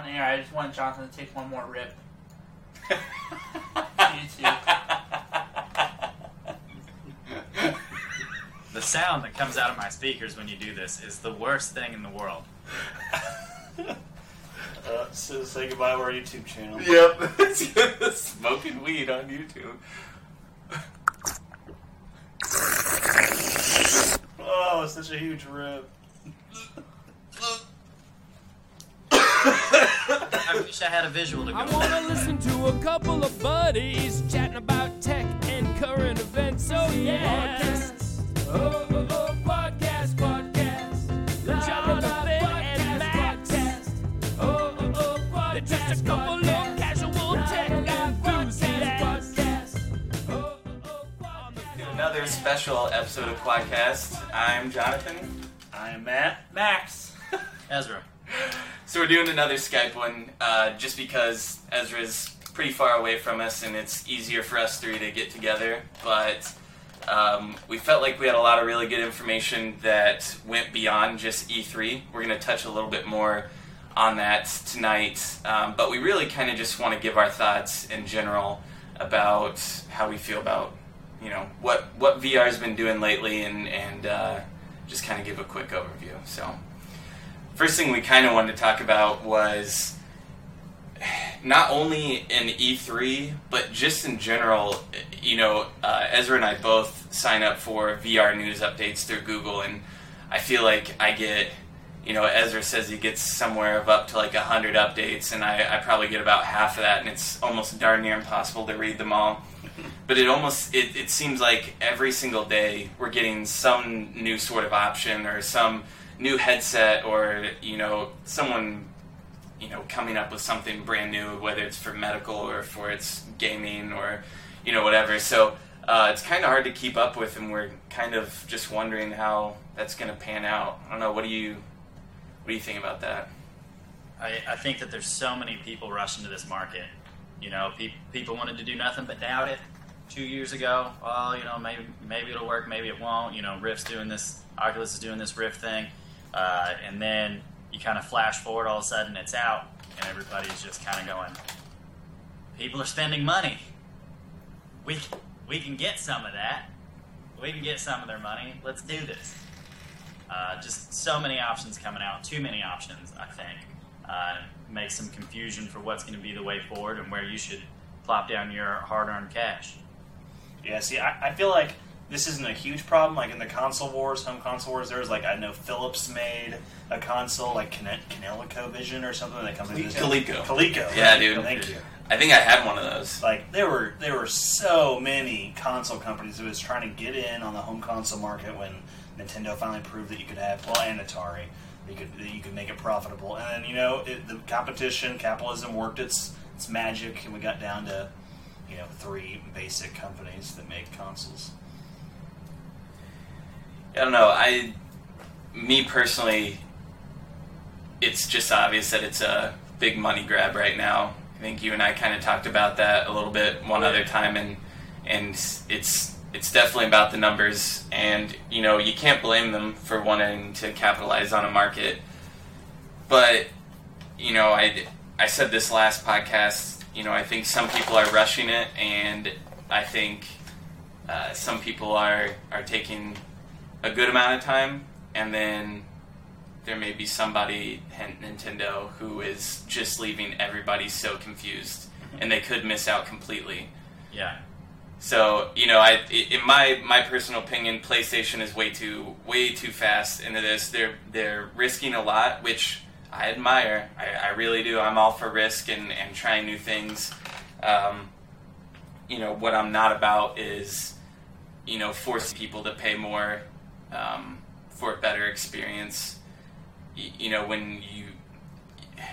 on air. I just want Jonathan to take one more rip. YouTube. The sound that comes out of my speakers when you do this is the worst thing in the world. Uh, so say goodbye to our YouTube channel. Yep. Smoking weed on YouTube. Oh, such a huge rip. I wish I had a visual to go I wanna listen to a couple of buddies chatting about tech and current events. So yeah. Oh, oh, oh, podcast, podcast. Jonathan and Max. Oh, oh, oh, podcast. They're just a couple of casual tech enthusiasts. Oh, oh, oh, podcast. Another special episode of Quadcast. I'm Jonathan. I am Matt. Max. Ezra. So we're doing another Skype one, uh, just because Ezra's pretty far away from us, and it's easier for us three to get together. But um, we felt like we had a lot of really good information that went beyond just E3. We're going to touch a little bit more on that tonight, um, but we really kind of just want to give our thoughts in general about how we feel about you know what what VR's been doing lately, and and uh, just kind of give a quick overview. So first thing we kind of wanted to talk about was not only in E3, but just in general. You know, uh, Ezra and I both sign up for VR news updates through Google, and I feel like I get, you know, Ezra says he gets somewhere of up to like 100 updates, and I, I probably get about half of that, and it's almost darn near impossible to read them all. But it almost it, it seems like every single day we're getting some new sort of option or some new headset or you know someone you know coming up with something brand new whether it's for medical or for its gaming or you know whatever so uh, it's kind of hard to keep up with and we're kind of just wondering how that's going to pan out i don't know what do you what do you think about that I, I think that there's so many people rushing to this market. You know, pe- people wanted to do nothing but doubt it two years ago. well you know, maybe maybe it'll work, maybe it won't. You know, Rift's doing this, Oculus is doing this Rift thing, uh, and then you kind of flash forward, all of a sudden it's out, and everybody's just kind of going. People are spending money. We we can get some of that. We can get some of their money. Let's do this. Uh, just so many options coming out. Too many options, I think. Uh, make some confusion for what's going to be the way forward and where you should plop down your hard-earned cash. Yeah, see, I, I feel like this isn't a huge problem. Like in the console wars, home console wars, there's like I know Philips made a console like Cane- Canelico Vision or something that comes in Coleco. Coleco. Yeah, right? dude. Thank you. i think i had one of those Like there were there were so many console companies that was trying to get in on the home console market when Nintendo finally proved that you could have well and Atari that you could that you could make it profitable and then you know it, the competition capitalism worked its its magic and we got down to you know three basic companies that make consoles. I don't know. I, me personally, it's just obvious that it's a big money grab right now. I think you and I kind of talked about that a little bit one other time, and and it's it's definitely about the numbers, and you know you can't blame them for wanting to capitalize on a market, but you know I I said this last podcast. You know I think some people are rushing it, and I think uh, some people are are taking a good amount of time, and then there may be somebody at Nintendo who is just leaving everybody so confused, and they could miss out completely. Yeah. So you know, I in my my personal opinion, PlayStation is way too way too fast into this. They're they're risking a lot, which I admire. I, I really do. I'm all for risk and and trying new things. Um, you know, what I'm not about is you know forcing people to pay more um, for a better experience. You know, when you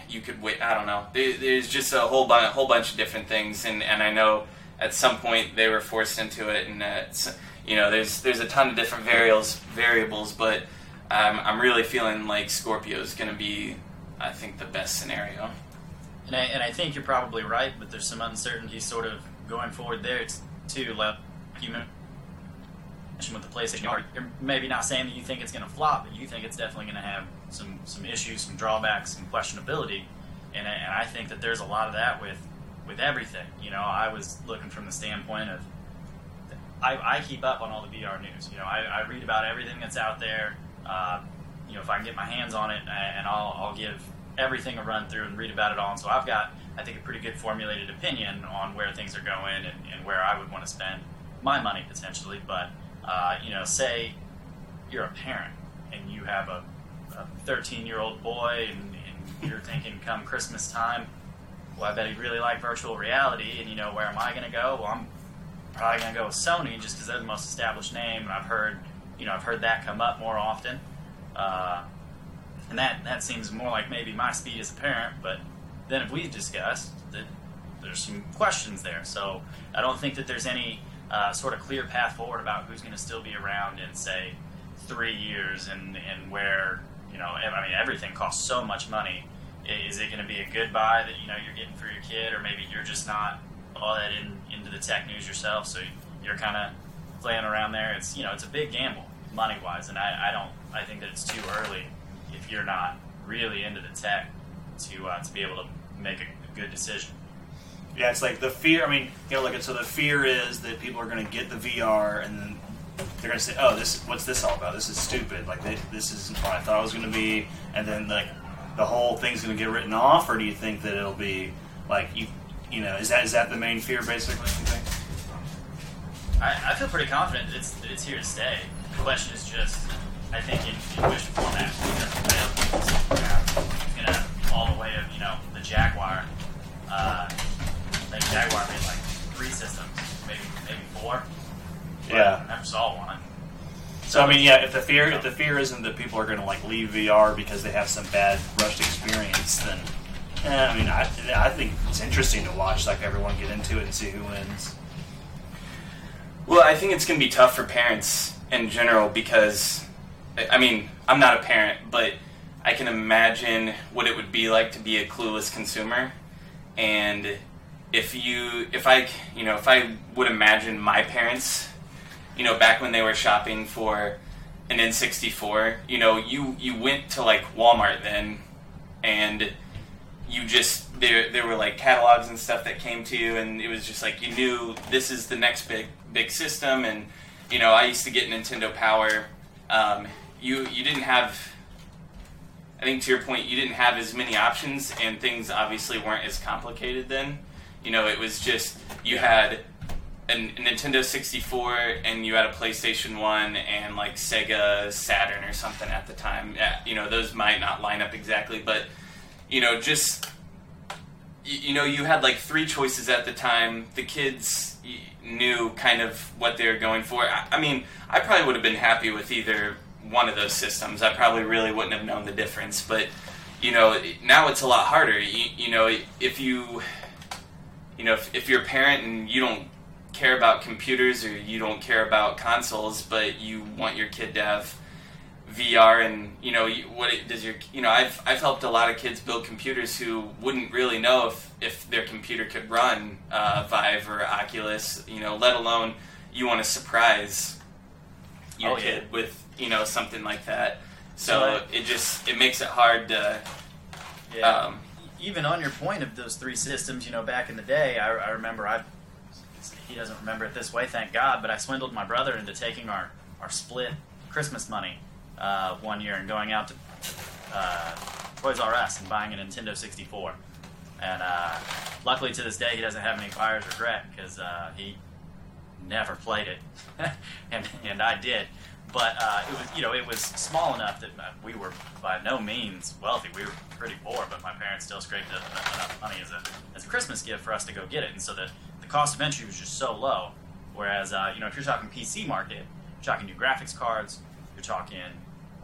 you could wait. I don't know. There, there's just a whole bunch, whole bunch of different things, and, and I know at some point they were forced into it, and it's, you know, there's there's a ton of different variables variables, but um, I'm really feeling like Scorpio is going to be, I think, the best scenario. And I, and I think you're probably right, but there's some uncertainty sort of going forward there too. Like you mentioned with the PlayStation, you're maybe not saying that you think it's going to flop, but you think it's definitely going to have some some issues, some drawbacks, some questionability. and and I think that there's a lot of that with with everything. You know, I was looking from the standpoint of I, I keep up on all the VR news. You know, I, I read about everything that's out there. Uh, you know, if I can get my hands on it, and I'll, I'll give everything a run through and read about it all. And so I've got, I think, a pretty good formulated opinion on where things are going and, and where I would want to spend my money potentially. But, uh, you know, say you're a parent and you have a 13 year old boy and, and you're thinking come Christmas time, well, I bet he'd really like virtual reality. And, you know, where am I going to go? Well, I'm probably going to go with Sony just because they're the most established name. And I've heard, you know, I've heard that come up more often. Uh, and that, that seems more like maybe my speed as a parent, but then if we discussed that there's some questions there. So I don't think that there's any uh, sort of clear path forward about who's going to still be around in, say, three years and, and where, you know, I mean, everything costs so much money. Is it going to be a good buy that, you know, you're getting for your kid, or maybe you're just not all that in, into the tech news yourself, so you're kind of playing around there. It's, you know, it's a big gamble money-wise, and I, I don't, I think that it's too early if you're not really into the tech to uh, to be able to make a good decision. Yeah, it's like the fear. I mean, you know, look at so the fear is that people are going to get the VR and then they're going to say, "Oh, this what's this all about? This is stupid. Like they, this isn't what I thought it was going to be." And then like the whole thing's going to get written off, or do you think that it'll be like you, you know, is that is that the main fear basically? I, I feel pretty confident that it's that it's here to stay. The question is just, I think in, in which format. You know, all the way of you know the Jaguar. Uh, I Jaguar made like three systems, maybe maybe four. Yeah. I never saw one. So I mean, yeah, if the fear if the fear isn't that people are going to like leave VR because they have some bad rushed experience, then eh, I mean, I I think it's interesting to watch like everyone get into it and see who wins. Well, I think it's going to be tough for parents in general because, I mean, I'm not a parent, but I can imagine what it would be like to be a clueless consumer. And if you, if I, you know, if I would imagine my parents, you know, back when they were shopping for an N64, you know, you, you went to like Walmart then and you just there there were like catalogs and stuff that came to you and it was just like you knew this is the next big big system and you know I used to get Nintendo Power. Um, you you didn't have I think to your point you didn't have as many options and things obviously weren't as complicated then you know it was just you had a Nintendo 64 and you had a PlayStation 1 and like Sega Saturn or something at the time Yeah, you know those might not line up exactly but you know, just you, you know, you had like three choices at the time. The kids knew kind of what they were going for. I, I mean, I probably would have been happy with either one of those systems. I probably really wouldn't have known the difference. But you know, now it's a lot harder. You, you know, if you you know, if, if you're a parent and you don't care about computers or you don't care about consoles, but you want your kid to have VR and you know what it, does your you know I've I've helped a lot of kids build computers who wouldn't really know if if their computer could run uh, Vive or Oculus you know let alone you want to surprise your Oh, yeah. kid with you know something like that so So I- it just it makes it hard to Yeah. um, even on your point of those three systems, you know, back in the day, I, I remember I. He doesn't remember it this way, thank God. But I swindled my brother into taking our our split Christmas money uh, one year and going out to uh, Toys R Us and buying a Nintendo 64. And uh, luckily, to this day, he doesn't have any buyer's regret because uh, he never played it, and and I did. But uh, it was you know it was small enough that uh, we were by no means wealthy. We were pretty poor, but my parents still scraped up enough money as a as a Christmas gift for us to go get it, and so the the cost of entry was just so low. Whereas uh, you know if you're talking PC market, you're talking new graphics cards, you're talking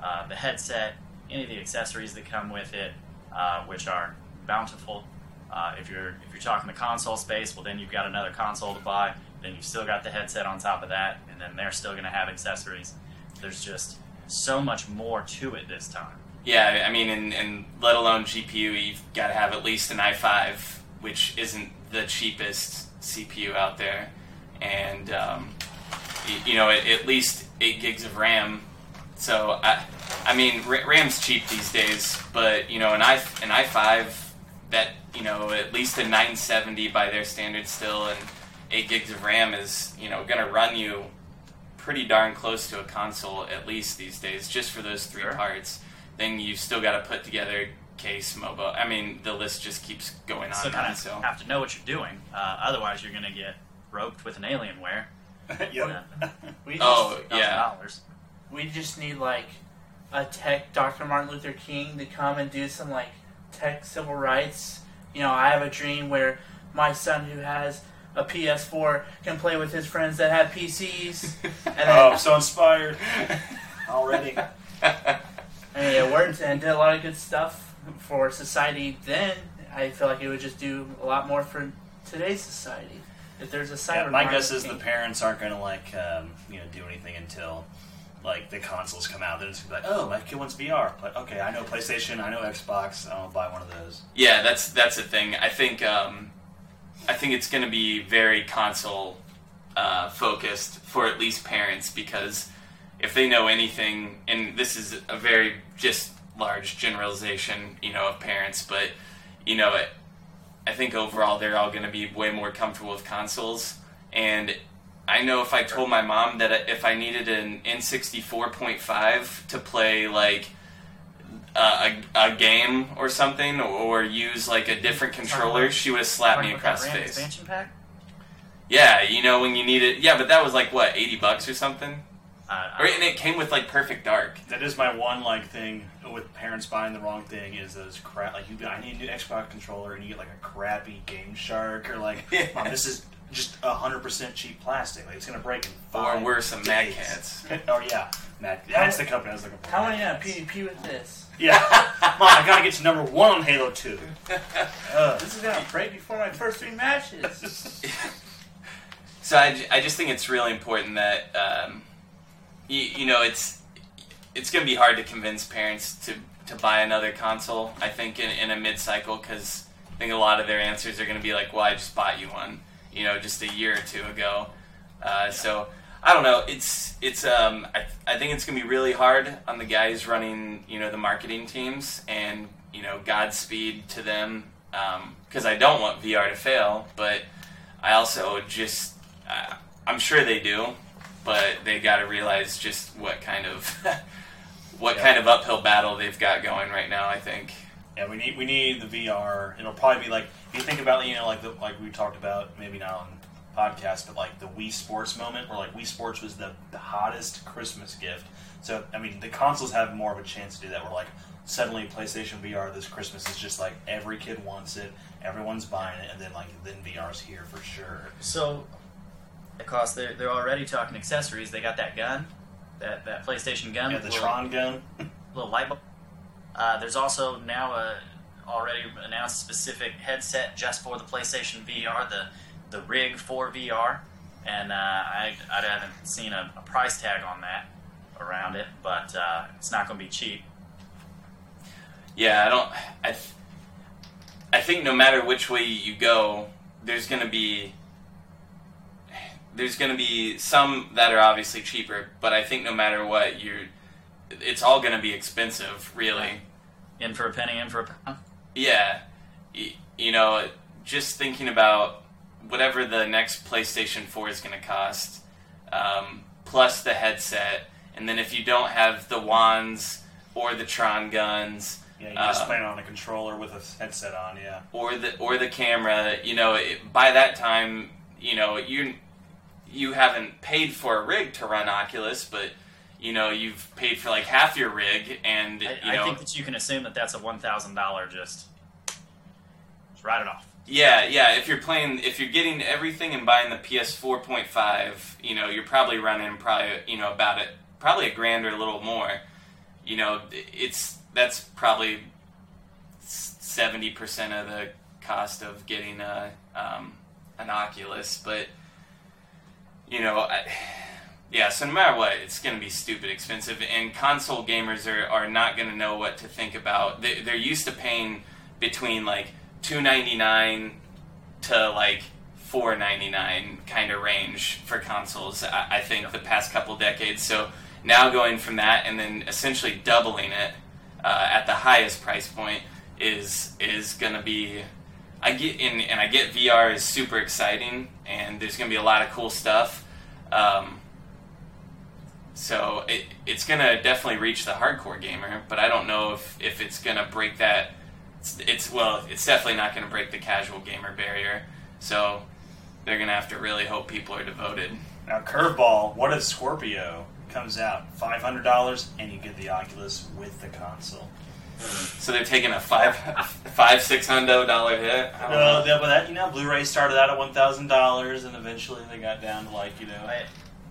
uh, the headset, any of the accessories that come with it, uh, which are bountiful. Uh, if you're if you're talking the console space, well then you've got another console to buy. Then you've still got the headset on top of that, and then they're still going to have accessories. There's just so much more to it this time. Yeah, I mean, and, and let alone GPU, you've got to have at least an i5, which isn't the cheapest CPU out there, and um, y- you know, at, at least eight gigs of RAM. So I, I mean, RAM's cheap these days, but you know, an i an i5 that you know at least a 970 by their standards still, and eight gigs of RAM is you know going to run you pretty darn close to a console at least these days, just for those three Sure. parts. Then you've still got to put together case, mobile. I mean, the list just keeps going on. So kind of so have to know what you're doing. Uh, otherwise, you're going to get roped with an Alienware. yep. We just, Oh, Thousand yeah. we just need like a tech Dr. Martin Luther King to come and do some like tech civil rights. You know, I have a dream where my son who has a PS4 can play with his friends that have PCs. And then, Oh, I'm so inspired already. and it worked and did a lot of good stuff for society then. I feel like it would just do a lot more for today's society. If there's a cyber Yeah, my guess is the parents aren't going to like um, you know do anything until like the consoles come out. Then it's gonna be like, oh, my kid wants VR. Like, okay, I know PlayStation, I know Xbox. I'll buy one of those. Yeah, that's that's the thing. I think um, I think it's going to be very console uh, focused for at least parents because if they know anything, and this is a very just large generalization, you know, of parents, but you know, it, I think overall they're all going to be way more comfortable with consoles. And I know if I told my mom that if I needed an N64.5 to play like uh, a, a game or something, or use like a different controller, she would have slapped me across the face. Expansion pack. Yeah, you know when you need it. Yeah, but that was like what eighty bucks or something, Uh, or, and it came with like Perfect Dark. That is my one like thing with parents buying the wrong thing is those crap. Like you, I need a new Xbox controller, and you get like a crappy Game Shark or like, Yeah. mom, this is just hundred percent cheap plastic. Like it's gonna break in Or five. worse, some Mad days. Catz. oh yeah, Mad. That's the company I was looking for. How many Mad uh, Catz. PvP with this? Yeah, mom, I gotta get to number one on Halo Two. Ugh. This is gonna break before my first three matches. So I, ju- I just think it's really important that um, you, you know it's it's going to be hard to convince parents to, to buy another console. I think in, in a mid cycle because I think a lot of their answers are going to be like, "Well, I just bought you one," you know, just a year or two ago. Uh, So I don't know. It's it's um I, I think it's going to be really hard on the guys running you know the marketing teams and you know Godspeed to them because I don't want VR to fail, but I also just uh, I'm sure they do, but they got to realize just what kind of what Yeah. kind of uphill battle they've got going right now. I think. Yeah, we need we need the VR. It'll probably be like if you think about you know like the like we talked about maybe not on podcast, but like the Wii Sports moment where like Wii Sports was the, the hottest Christmas gift. So I mean the consoles have more of a chance to do that. Where like suddenly PlayStation VR this Christmas is just like every kid wants it, everyone's buying it, and then like then VR's here for sure. So, of course, they're, they're already talking accessories. They got that gun, that, that PlayStation gun, Yeah, the little, Tron gun. little light bulb. Uh, there's also now a already announced specific headset just for the PlayStation VR, the the Rig 4 VR, and uh, I, I haven't seen a, a price tag on that around it, but uh, it's not going to be cheap. Yeah, I don't. I, th- I think no matter which way you go, there's going to be there's going to be some that are obviously cheaper, but I think no matter what, you're it's all going to be expensive, really. In for a penny, in for a pound. Yeah, you know, just thinking about whatever the next PlayStation 4 is going to cost, um, plus the headset, and then if you don't have the wands or the Tron guns Yeah, you're just Uh, playing on a controller with a headset on. Yeah. or the or the camera, you know, it, by that time, you know, you you haven't paid for a rig to run Oculus, but you know, you've paid for like half your rig, and you I, I know, think that you can assume that that's a one thousand dollar just. Just write it off. Yeah, yeah. If you're playing, if you're getting everything and buying the PS 4.5, you know, you're probably running probably you know about it, probably a grand or a little more. You know, it's that's probably seventy percent of the cost of getting a um, an Oculus, but you know, I, yeah. So no matter what, it's going to be stupid expensive, and console gamers are, are not going to know what to think about. They, they're used to paying between like two ninety nine to like four ninety nine kind of range for consoles. I, I think the past couple decades. So now going from that and then essentially doubling it uh, at the highest price point, is is gonna be. I get in, and I get VR is super exciting, and there's gonna be a lot of cool stuff. Um, so it, it's gonna definitely reach the hardcore gamer, but I don't know if, if it's gonna break that. It's, it's well, it's definitely not gonna break the casual gamer barrier. So they're gonna have to really hope people are devoted. Now, curveball. What if Scorpio comes out five hundred dollars and you get the Oculus with the console? So they're taking a five five six hundred dollar hit. I don't Well, know. yeah, but that you know, Blu-ray started out at one thousand dollars, and eventually they got down to like you know. I,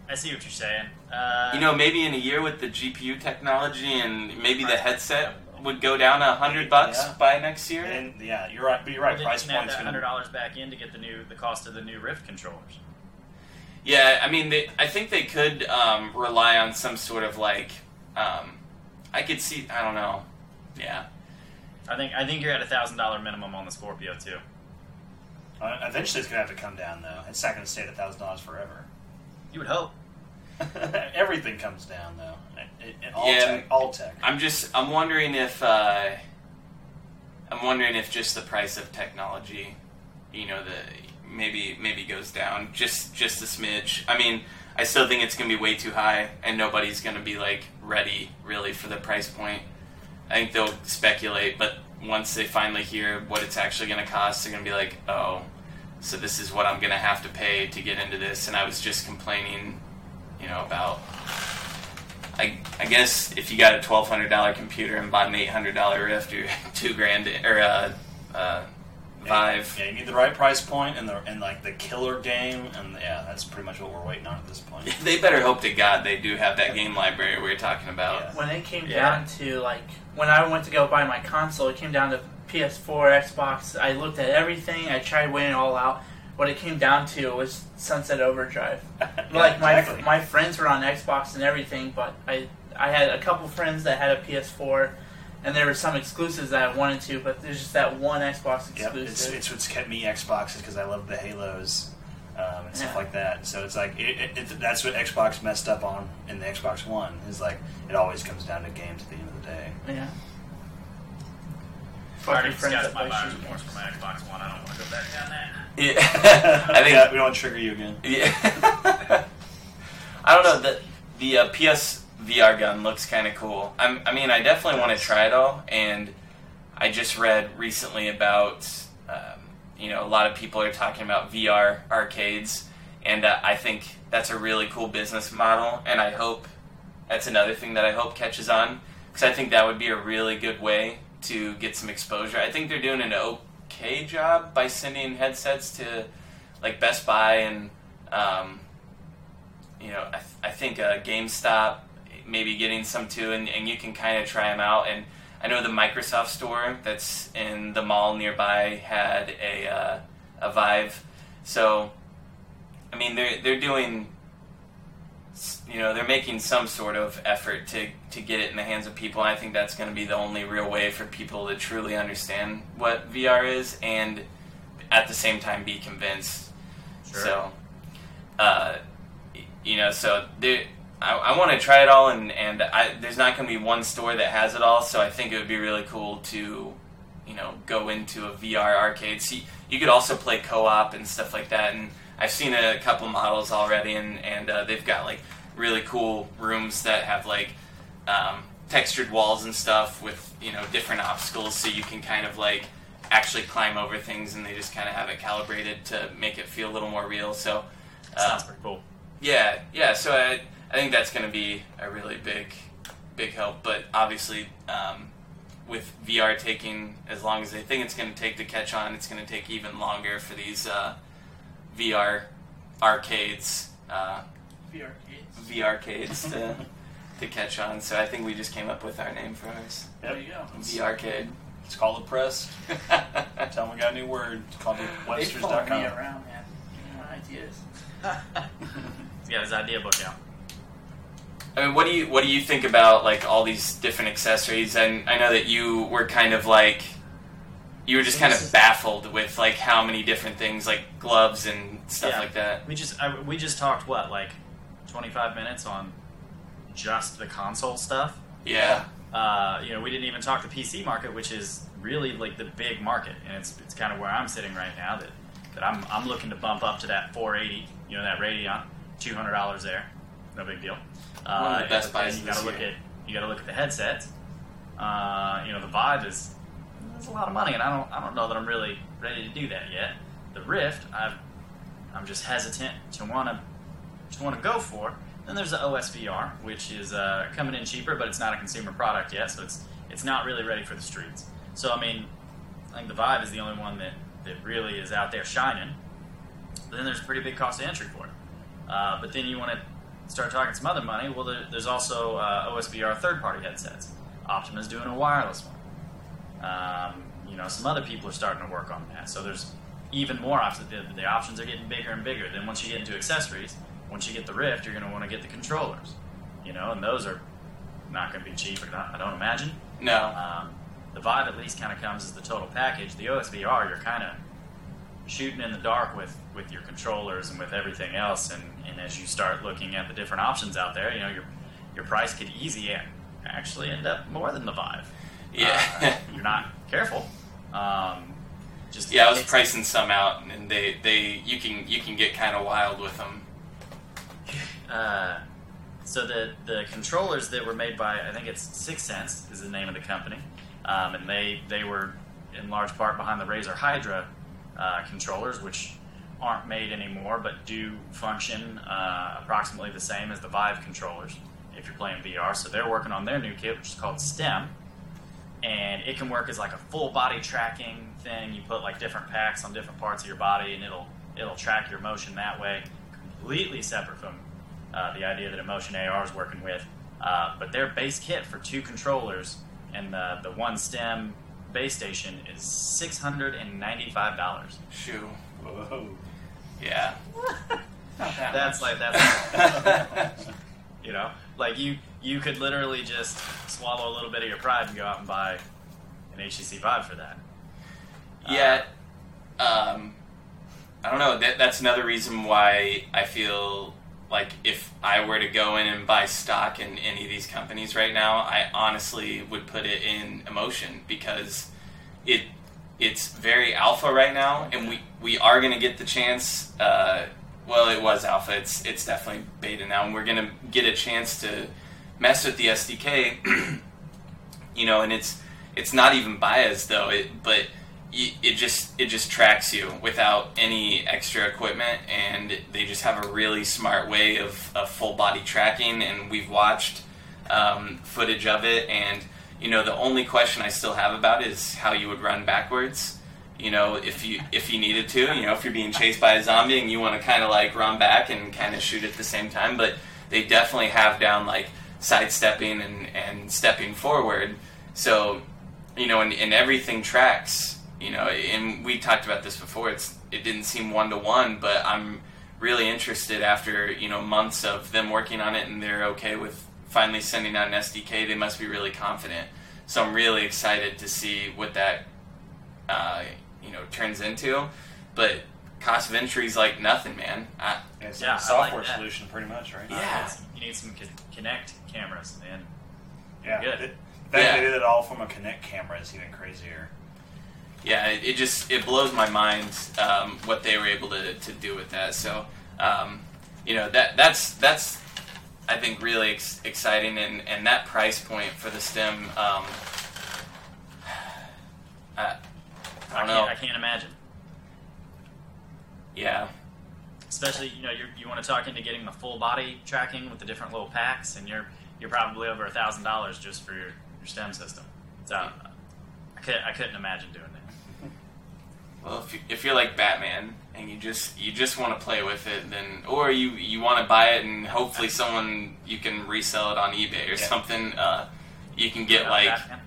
I see what you're saying. Uh, You know, maybe in a year with the GPU technology and maybe the headset would go down a hundred bucks Yeah. by next year. And yeah, you're right. But you're right. then Price you can point's gonna hundred dollars back in to get the new the cost of the new Rift controllers. Yeah, I mean, they, I think they could um, rely on some sort of like. Um, I could see. I don't know. Yeah. I think I think you're at a thousand dollar minimum on the Scorpio too. Uh, eventually, it's gonna have to come down though. It's not gonna stay at a thousand dollars forever. You would hope. Everything comes down though. It, it, all Yeah. tech. All tech. I'm just. I'm wondering if. Uh, I'm wondering if just the price of technology, you know, the maybe maybe goes down just just a smidge. I mean, I still think it's gonna be way too high, and nobody's gonna be like ready really for the price point. I think they'll speculate, but once they finally hear what it's actually gonna cost, they're gonna be like, oh, so this is what I'm gonna have to pay to get into this. And I was just complaining, you know, about. I, I guess if you got a twelve hundred dollar computer and bought an eight hundred dollar Rift, you're two grand or uh, uh, Vive. Yeah, you need the right price point and the and like the killer game, and yeah, that's pretty much what we're waiting on at this point. They better hope to God they do have that game library we were talking about. Yeah. when it came Yeah. down to like when I went to go buy my console, it came down to PS4, Xbox. I looked at everything. I tried weighing it all out. What it came down to was Sunset Overdrive. like my exactly. my friends were on Xbox and everything, but I I had a couple friends that had a PS4, and there were some exclusives that I wanted to, but there's just that one Xbox exclusive. Yep, it's, it's what's kept me Xbox is because I love the Halos um, and stuff Yeah. like that. So it's like it, it, it, that's what Xbox messed up on in the Xbox One is like it always comes down to games at the end of the day. yeah. I Fuck already friends discussed that my buyer's remorse for my Xbox One. I don't want to go back down that. Yeah, I think yeah, we don't want to trigger you again. Yeah. I don't know. The the uh, PS VR gun looks kind of cool. I'm, I mean, I definitely want to try it all. And I just read recently about, um, you know, a lot of people are talking about VR arcades, and uh, I think that's a really cool business model. And I hope that's another thing that I hope catches on because I think that would be a really good way to get some exposure. I think they're doing an okay job by sending headsets to like Best Buy and um, you know I, th- I think uh, GameStop maybe getting some too, and, and you can kind of try them out. And I know the Microsoft store that's in the mall nearby had a uh, a Vive, so I mean they're they're doing you know they're making some sort of effort to to get it in the hands of people. And I think that's going to be the only real way for people to truly understand what VR is and at the same time be convinced. Sure. So, uh, you know, so there. I, I want to try it all, and and I, there's not going to be one store that has it all. So I think it would be really cool to, you know, go into a VR arcade. See, you could also play co-op and stuff like that. And I've seen a couple models already, and and uh, they've got like really cool rooms that have like um, textured walls and stuff with you know different obstacles, so you can kind of like actually climb over things, and they just kind of have it calibrated to make it feel a little more real. So. uh, Sounds pretty cool. yeah, yeah. So I, I think that's going to be a really big, big help. But obviously, um, with VR taking as long as they think it's going to take to catch on, it's going to take even longer for these uh, VR arcades, uh, VR kids. VR arcades to to catch on. So I think we just came up with our name for ours, There you go. VR arcade. It's called the press. Tell them we got a new word. It's called They Websters.com. me around, man. Ideas. He's got his idea book out. I mean, what do you what do you think about like all these different accessories? And I know that you were kind of like you were just kind of baffled with like how many different things like gloves and stuff Yeah. like that. We just I, we just talked what like twenty five minutes on just the console stuff. Yeah, Uh, you know, we didn't even talk the PC market, which is really like the big market, and it's it's kind of where I'm sitting right now. That that I'm I'm looking to bump up to that 480, you know, that Radeon, two hundred dollars there, no big deal. One of the Uh, best buys You gotta look year. at you got to look at the headsets. Uh, you know, the Vive is it's a lot of money, and I don't I don't know that I'm really ready to do that yet. The Rift, I've I'm just hesitant to want to to want to go for. Then there's the OSVR, which is uh, coming in cheaper, but it's not a consumer product yet, so it's it's not really ready for the streets. So I mean, I think the Vive is the only one that, that really is out there shining. But then there's a pretty big cost of entry for it. Uh, but then you want to start talking some other money. Well, there, there's also uh, OSVR third-party headsets. Optima's doing a wireless one. Um, you know, some other people are starting to work on that. So there's even more options. The, the options are getting bigger and bigger. Then once you get into accessories, once you get the Rift, you're going to want to get the controllers. You know, and those are not going to be cheap. I don't imagine. No. Um, the Vive at least kind of comes as the total package. The OSVR, you're kind of shooting in the dark with, with your controllers and with everything else. And, and as you start looking at the different options out there, you know your your price could easy actually end up more than the Vive. Yeah. Uh, you're not careful. Um, just yeah, I was pricing some out, and they, they you can you can get kind of wild with them. Uh, so the the controllers that were made by I think it's Sixense is the name of the company, um, and they they were in large part behind the Razer Hydra uh, controllers, which aren't made anymore, but do function uh, approximately the same as the Vive controllers if you're playing VR. So they're working on their new kit, which is called STEM, and it can work as like a full body tracking thing. You put like different packs on different parts of your body, and it'll it'll track your motion that way, completely separate from uh, the idea that Emotion AR is working with. Uh, but their base kit for two controllers and the the one stem base station is six hundred and ninety five dollars. Shoo. Whoa. Yeah. Not that That's much. like that's you know like you you could literally just swallow a little bit of your pride and go out and buy an HTC Vive for that. Yeah. Um, I don't know. That, that's another reason why I feel like if I were to go in and buy stock in any of these companies right now, I honestly would put it in emotion because it it's very alpha right now, and we, we are going to get the chance. Uh, well, it was alpha. It's it's definitely beta now, and we're going to get a chance to mess with the SDK. you know, and it's it's not even biased though. It but it just it just tracks you without any extra equipment, and they just have a really smart way of, of full body tracking. And we've watched um, footage of it, and you know the only question I still have about it is how you would run backwards. You know, if you if you needed to, you know, if you're being chased by a zombie and you want to kind of like run back and kind of shoot at the same time, but they definitely have down like sidestepping and, and stepping forward. So, you know, and, and everything tracks. You know, and we talked about this before. It's it didn't seem one to one, but I'm really interested after you know months of them working on it, and they're okay with finally sending out an SDK. They must be really confident. So I'm really excited to see what that uh, you know turns into. But cost of entry is like nothing, man. I, It's Yeah, I a software like solution, pretty much, right? Yeah. Uh, you need some Ki- Kinect cameras, and Yeah. Good. It, the fact Yeah. they did it all from a Kinect camera is even crazier. yeah, it, it just it blows my mind um, what they were able to, to do with that. So, um, you know that that's that's I think really ex- exciting, and, and that price point for the stem. Um, I, I I don't can't, know. I can't imagine. Yeah, Especially, you know, you're, you want to talk into getting the full body tracking with the different little packs, and you're you're probably over a thousand dollars just for your, your stem system. So I, could, I couldn't imagine doing that. Well, if, you, if you're like Batman and you just you just want to play with it, then or you you want to buy it and hopefully someone you can resell it on eBay or Yeah. something. Uh, you can get Yeah, like Batman.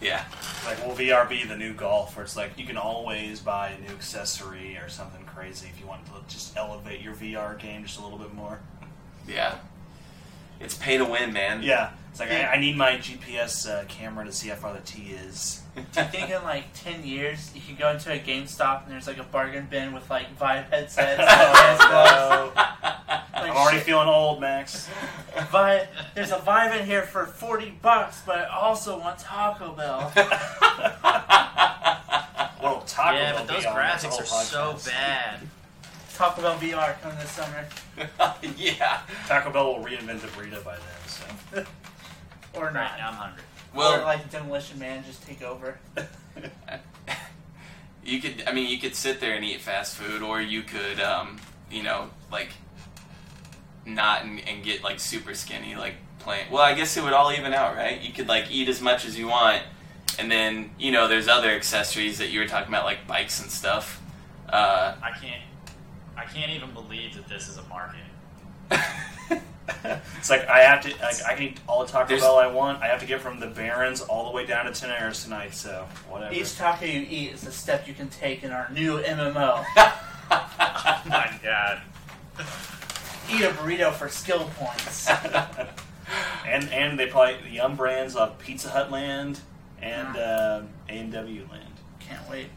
Yeah Like, will VR be the new golf, where it's like you can always buy a new accessory or something crazy if you want to just elevate your VR game just a little bit more? yeah. It's pay to win, man. Yeah, it's like I, I need my GPS uh, camera to see how far the T is. Do you think in like 10 years you could go into a GameStop and there's like a bargain bin with like Vive headsets? Oh, no. Like, I'm already shit, feeling old, Max. But there's a Vive in here for 40 bucks, but I also want Taco Bell. Taco yeah, Bell Yeah, but those VR, that's a graphics whole are so bad. Taco Bell VR coming this summer, yeah. Taco Bell will reinvent the burrito by then. So. or Right not. now I'm hungry. or Well, like Demolition Man just take over. you could. I mean, you could sit there and eat fast food, or you could, um, you know, like not and, and get like super skinny, like playing. Well, I guess it would all even out, right? You could like eat as much as you want, and then you know, there's other accessories that you were talking about, like bikes and stuff. Uh, I can't. I can't even believe that this is a market. it's like I have to. Like, I can eat all the Taco There's- Bell I want. I have to get from the Barrens all the way down to Tanaris tonight. So whatever. Each taco you eat is a step you can take in our new MMO. Oh my god. eat a burrito for skill points. and and they probably the Yum brands of Pizza Hut Land and uh, A and W Land. Can't wait.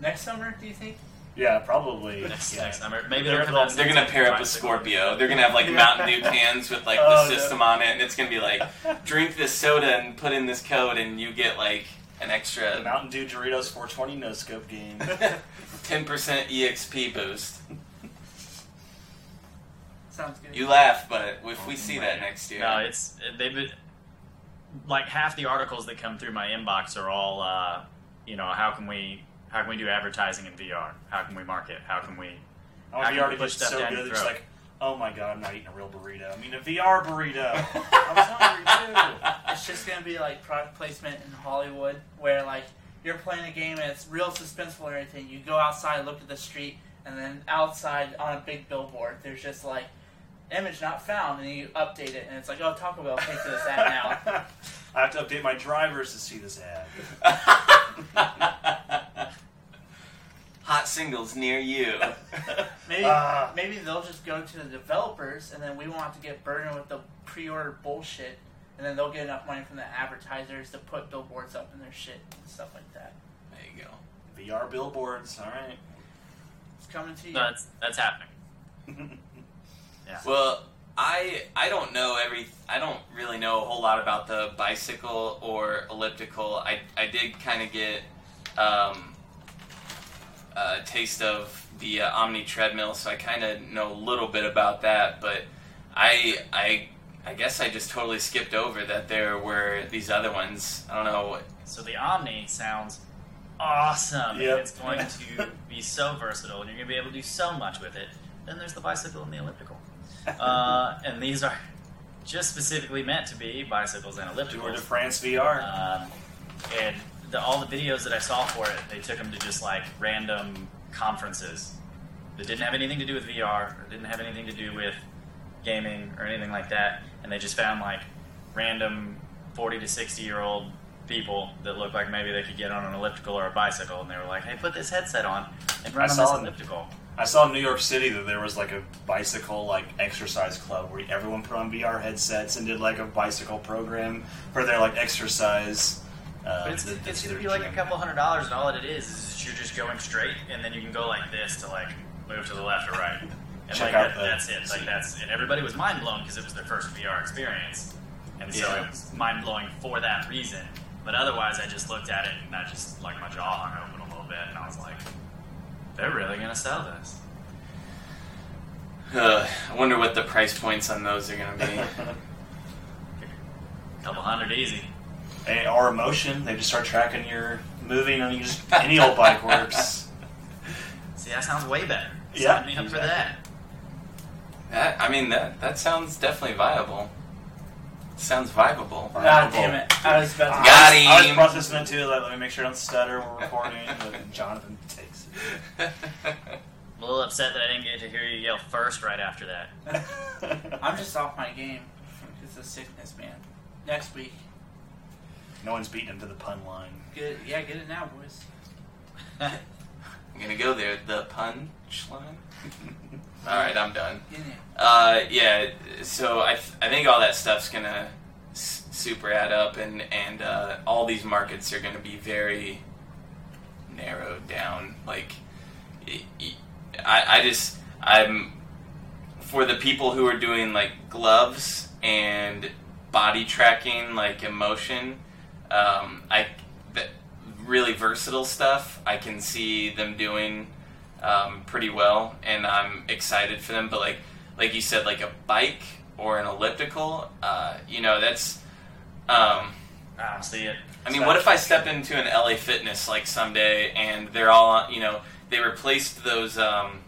Next summer, do you think? Yeah, probably. Next, yeah. next summer, maybe They're they'll come the- out. They're gonna pair up with Scorpio. They're gonna have like Yeah. Mountain Dew cans with like Oh, the no. system on it, and it's gonna be like, drink this soda and put in this code, and you get like an The extra Mountain Dew Doritos 420 no scope game. ten percent EXP boost. Sounds good. You laugh, but if we see that next year, No, it's they've been like half the articles that come through my inbox are all, uh, you know, how can we how can we do advertising in VR? How can we market? How can we? Oh, How can VR you push stuff so down good. your It's throat? like, oh my god, I'm not eating a real burrito. I mean a VR burrito. I was hungry too. It's just gonna be like product placement in Hollywood, where like you're playing a game and it's real suspenseful and everything. You go outside, look at the street, and then outside on a big billboard, there's just like image not found, and you update it, and it's like, oh, Taco Bell, take to this ad now. I have to update my drivers to see this ad. hot singles near you. Maybe Ah. maybe they'll just go to the developers, and then we won't have to get burdened with the pre-order bullshit, and then they'll get enough money from the advertisers to put billboards up in their shit and stuff like that. there you go. VR billboards. All right. It's coming to you. No, that's that's happening. Yeah. Well, I I don't know every I don't really know a whole lot about the bicycle or elliptical. I I did kind of get um, a taste of the uh, Omni treadmill, so I kind of know a little bit about that. But I I I guess I just totally skipped over that there were these other ones. I don't know. So the Omni sounds awesome. Yep. It's going to be so versatile, and you're going to be able to do so much with it. Then there's the bicycle and the elliptical, uh, and these are just specifically meant to be bicycles and ellipticals. Tour de ellipticals. France VR. Um, and the, all the videos that I saw for it, they took them to just like random conferences that didn't have anything to do with VR or didn't have anything to do with gaming or anything like that. And they just found like random 40 to 60 year old people that looked like maybe they could get on an elliptical or a bicycle. And they were like, hey, put this headset on and run I on saw this elliptical. I saw in New York City that there was like a bicycle like exercise club where everyone put on VR headsets and did like a bicycle program for their like exercise. Uh, But it's, it's going to be like a couple hundred dollars, and all that it is is you're just going straight, and then you can go like this to like move to the left or right. And Check like out that, that's it. Like that's and everybody was mind blown because it was their first VR experience, and so Yeah. it was mind blowing for that reason. But otherwise, I just looked at it and I just like my jaw hung open a little bit, and I was like, they're really going to sell this. Uh, I wonder what the price points on those are going to be. couple hundred easy. Hey, or emotion. They just start tracking your moving and you just any old bike works. See, that sounds way better. Yeah, Sign me up for that. That I mean that that sounds definitely viable. Sounds viable. Ah, damn it! I was about to. Got I was, I was processing it too. Like, let me make sure I don't stutter. We're recording. but Jonathan takes I'm a little upset that I didn't get to hear you yell first right after that. I'm just off my game It's a sickness, man. Next week, no one's beating him to the pun line. Good, yeah, get it now, boys. I'm gonna go there. The punch line. All right, I'm done. Get it. Uh, yeah. So I th- I think all that stuff's gonna s- super add up, and and uh, all these markets are gonna be very narrowed down. Like, i I I just I'm for the people who are doing like gloves and body tracking, like emotion. Um, I th- really versatile stuff, I can see them doing um, pretty well, and I'm excited for them. But like like you said, like a bike or an elliptical, uh, you know, that's. Um, I see it. I mean, what if I step into an LA Fitness like someday and they're all, you know, they replaced those, um,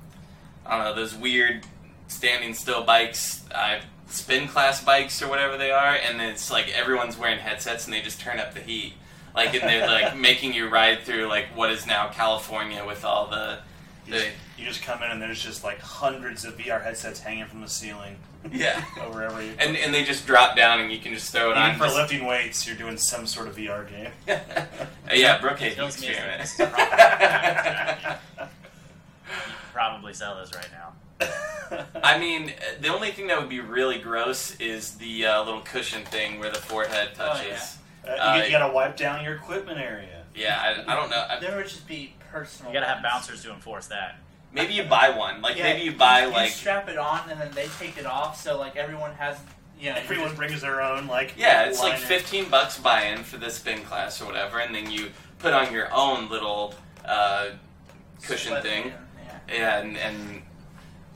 I don't know, those weird standing still bikes, uh, spin class bikes or whatever they are, and it's like everyone's wearing headsets and they just turn up the heat. Like, and they're like making you ride through like what is now California with all the, You the just, you just come in and there's just like hundreds of VR headsets hanging from the ceiling yeah. over every. And, and they just drop down and you can just throw it Even on. for Just- lifting weights, you're doing some sort of VR game. Uh, yeah, Brookhaven Tells me it's experiment. Probably sell those right now. I mean, the only thing that would be really gross is the uh, little cushion thing where the forehead Oh, touches. Uh, you, Uh, you gotta wipe down your equipment area. yeah. I, I don't know. I- There would just be personal. You gotta have bouncers to enforce that. maybe you buy one. Like Yeah, maybe you buy you like strap it on and then they take it off, so like everyone has, you know, Everyone brings their own like. yeah, it's like fifteen bucks buy-in for the spin class or whatever, and then you put on your own little uh, cushion Split thing. it, Yeah. Yeah, and, and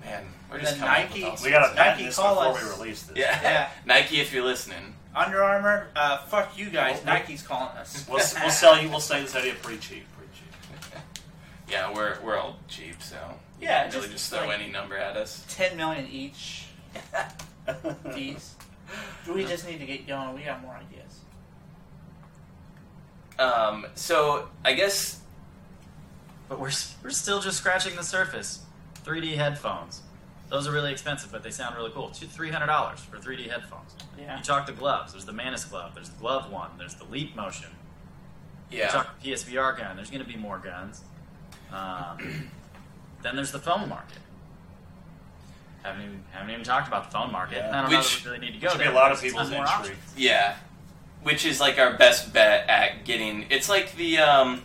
man, we're just then coming up Nike- with all We gotta patent Nike this call before us. we release this. yeah. Yeah. Nike, if you're listening. Under Armour, uh, fuck you guys. Well, Nike's calling us. We'll, s- we'll sell you. We'll sell you this idea pretty cheap. Pretty cheap. Yeah, we're we're all cheap, so you Yeah, can really just just throw like- any number at us. Ten million each. These. We just need to get going. We got more ideas. Um, so I guess But we're, s- we're still just scratching the surface. 3D headphones. Those are really expensive, but they sound really cool. Two, $300 for 3D headphones. Yeah. You talk the gloves. There's the Manus glove. There's the Gloveone. There's the Leap Motion. Yeah. You talk the PSVR gun. There's going to be more guns. Um, then there's the phone market. Haven't even, haven't even talked about the phone market. Yeah. I don't know Which- that we really need to go Should be a lot of There's people's ton more entry. yeah, which is like our best bet at getting. It's like the um,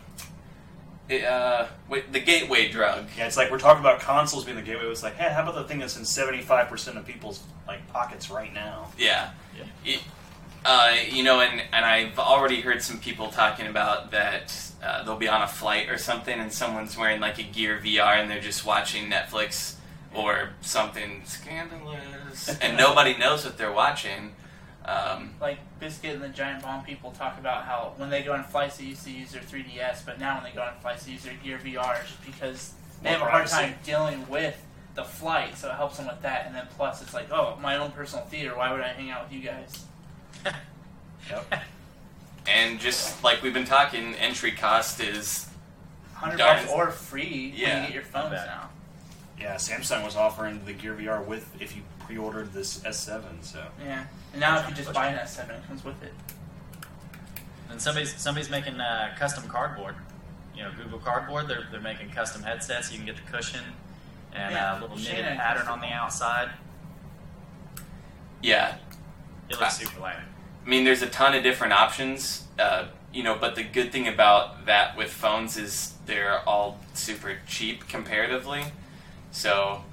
uh, wait, the gateway drug. Yeah, it's like we're talking about consoles being the gateway. It's like, hey, how about the thing that's in seventy five percent of people's like pockets right now? Yeah. Yeah. It- uh, you know, and, and I've already heard some people talking about that uh, they'll be on a flight or something and someone's wearing like a Gear VR and they're just watching Netflix or something scandalous and nobody knows what they're watching. Um, Like Biscuit and the Giant Bomb people talk about how when they go on flights they used to use their 3DS, but now when they go on flights they use their Gear VR just because they have a hard time dealing with the flight, so it helps them with that. And then plus it's like, oh, my own personal theater. Why would I hang out with you guys? Yep. and just like we've been talking, entry cost is Hundred bucks or free when you get your phones now. Yeah, Samsung was offering the Gear VR with if you pre-ordered this S7. So Yeah, and now if you just buy an S7, it comes with it. And somebody's somebody's making uh, custom cardboard. You know, Google Cardboard. They're they're making custom headsets. You can get the cushion and Yeah, a little Shannon knitted has pattern on the outside. yeah. It looks super lame. I mean, there's a ton of different options, uh, you know. But the good thing about that with phones is they're all super cheap comparatively. So,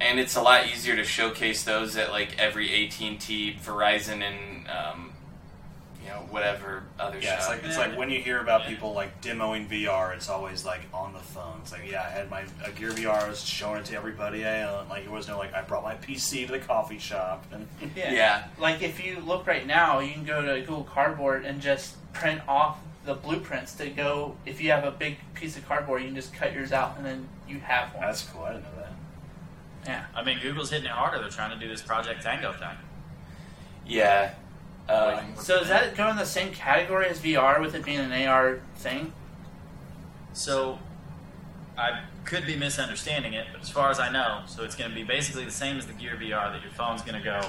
and it's a lot easier to showcase those at like every AT and T, Verizon, and um, you know whatever other yeah, it's like it's Yeah. like when you hear about Yeah. people like demoing VR, it's always like on the phone. It's like, yeah, I had my a Gear VR, I was showing it to everybody. I, uh, like it was no like I brought my PC to the coffee shop and Yeah. yeah, Like if you look right now, you can go to Google Cardboard and just print off the blueprints to go. If you have a big piece of cardboard, you can just cut yours out and then you have one. that's cool. I didn't know that. Yeah. I mean, Google's hitting it harder. They're trying to do this Project Tango thing. yeah. Um, So does that go in the same category as VR with it being an AR thing? So, I could be misunderstanding it, but as far as I know, so it's going to be basically the same as the Gear VR. That your phone's going to go,